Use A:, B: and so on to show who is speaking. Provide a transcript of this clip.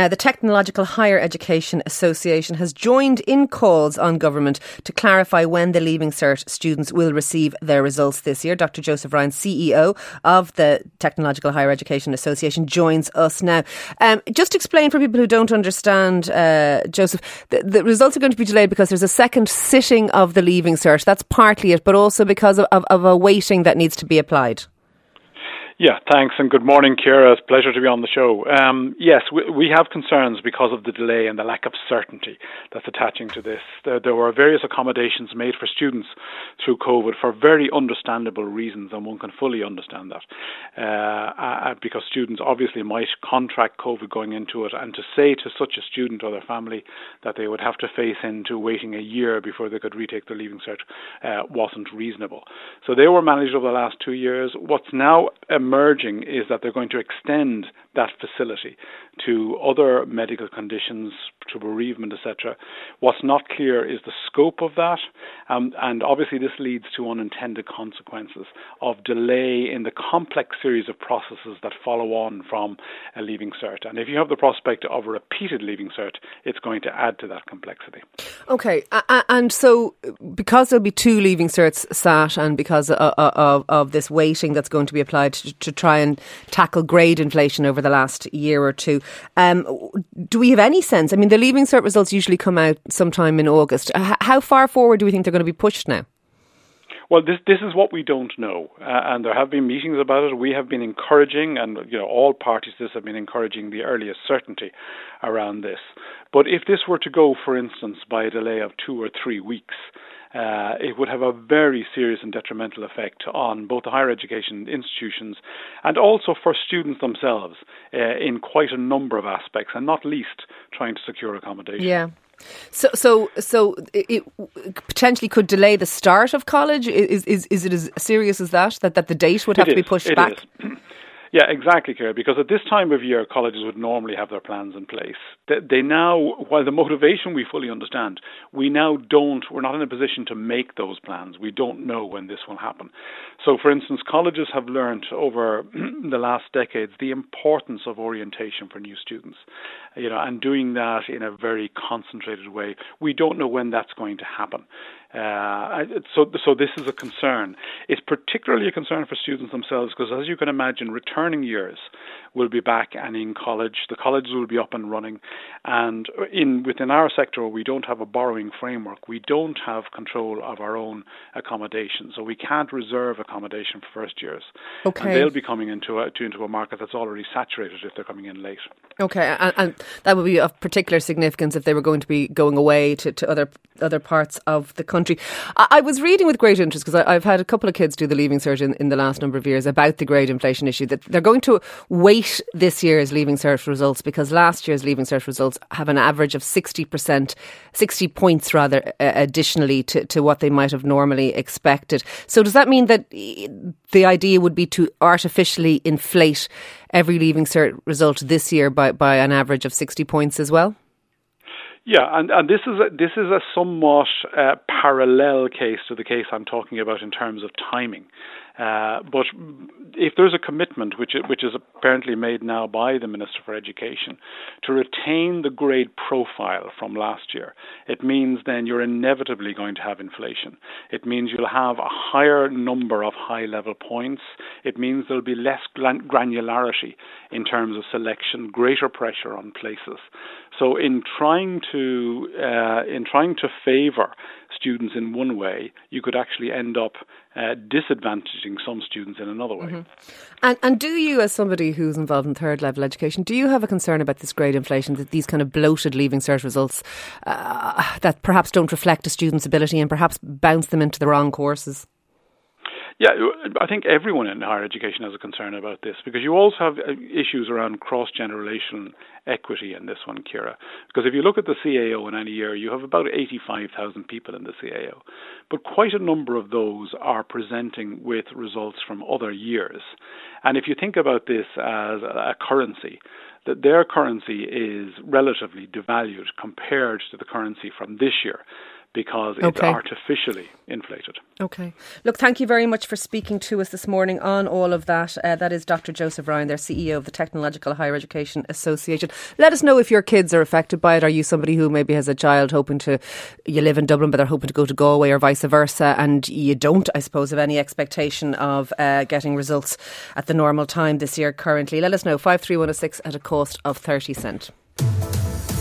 A: Uh, the Technological Higher Education Association has joined in calls on government to clarify when the Leaving Cert students will receive their results this year. Dr. Joseph Ryan, CEO of the Technological Higher Education Association, joins us now. Um, just explain for people who don't understand, uh, Joseph, the, the, results are going to be delayed because there's a second sitting of the Leaving Cert. That's partly it, but also because of, of, of a weighting that needs to be applied.
B: Yeah, thanks, and good morning, Ciara. It's a pleasure to be on the show. Um, yes, we, we, have concerns because of the delay and the lack of certainty that's attaching to this. There, there, were various accommodations made for students through COVID for very understandable reasons, and one can fully understand that. Uh, uh, because students obviously might contract COVID going into it, and to say to such a student or their family that they would have to face into waiting a year before they could retake their leaving cert uh, wasn't reasonable. So they were managed over the last two years. What's now um, emerging is that they're going to extend that facility to other medical conditions, to bereavement, etc. What's not clear is the scope of that, um, and obviously this leads to unintended consequences of delay in the complex series of processes that follow on from a leaving cert. And if you have the prospect of a repeated leaving cert, it's going to add to that complexity.
A: Okay, and so because there'll be two leaving certs sat, and because of, of, of this weighting that's going to be applied to, to try and tackle grade inflation over the last year or two. Um, do we have any sense? I mean, the Leaving Cert results usually come out sometime in August. How far forward do we think they're going to be pushed now?
B: Well, this this is what we don't know, uh, and there have been meetings about it. We have been encouraging, and you know, all parties this have been encouraging the earliest certainty around this. But if this were to go, for instance, by a delay of two or three weeks, uh, it would have a very serious and detrimental effect on both the higher education institutions and also for students themselves uh, in quite a number of aspects, and not least trying to secure accommodation.
A: Yeah. So, so, so it potentially could delay the start of college. Is is is it as serious as that? That that the date would have
B: it
A: to be pushed back?
B: Is. Yeah, exactly, Ciara. Because at this time of year, colleges would normally have their plans in place. They, they, now, while the motivation we fully understand, we now don't. We're not in a position to make those plans. We don't know when this will happen. So, for instance, colleges have learned over the last decades the importance of orientation for new students, you know, and doing that in a very concentrated way. We don't know when that's going to happen. Uh, so, so this is a concern. It's particularly a concern for students themselves because, as you can imagine, returning years will be back and in college. The colleges will be up and running, and in within our sector, we don't have a borrowing framework. We don't have control of our own accommodation, so we can't reserve accommodation for first years.
A: Okay,
B: and they'll be coming into a, to, into a market that's already saturated if they're coming in late.
A: Okay, and, and that would be of particular significance if they were going to be going away to, to other other parts of the country. I, I was reading with great interest because I've had a couple of kids do the Leaving Cert in, in the last number of years about the grade inflation issue that they're going to weight this year's Leaving Cert results because last year's Leaving Cert results have an average of 60%, 60 points rather, uh, additionally to, to what they might have normally expected. So does that mean that the idea would be to artificially inflate every Leaving Cert result this year by, by an average of 60 points as well?
B: Yeah, and, and this is a, this is a somewhat uh, parallel case to the case I'm talking about in terms of timing. Uh, but if there's a commitment, which which is apparently made now by the Minister for Education, to retain the grade profile from last year, it means then you're inevitably going to have inflation. It means you'll have a higher number of high level points. It means there'll be less granularity in terms of selection, greater pressure on places. So in trying to uh, in trying to favour students in one way, you could actually end up uh, disadvantaging some students in another way.
A: Mm-hmm. And, and do you, as somebody who's involved in third level education, do you have a concern about this grade inflation, that these kind of bloated leaving cert results uh, that perhaps don't reflect a student's ability and perhaps bounce them into the wrong courses?
B: Yeah, I think everyone in higher education has a concern about this because you also have uh, issues around cross generational equity in this one, Ciara. Because if you look at the CAO in any year, you have about 85,000 people in the CAO, but quite a number of those are presenting with results from other years. And if you think about this as a currency, that their currency is relatively devalued compared to the currency from this year because it's okay. artificially inflated.
A: Okay. Look, thank you very much for speaking to us this morning on all of that. Uh, that is Dr. Joseph Ryan, their CEO of the Technological Higher Education Association. Let us know if your kids are affected by it. Are you somebody who maybe has a child hoping to, you live in Dublin, but they're hoping to go to Galway or vice versa, and you don't, I suppose, have any expectation of uh, getting results at the normal time this year currently? Let us know. 53106 at a cost of 30 cent.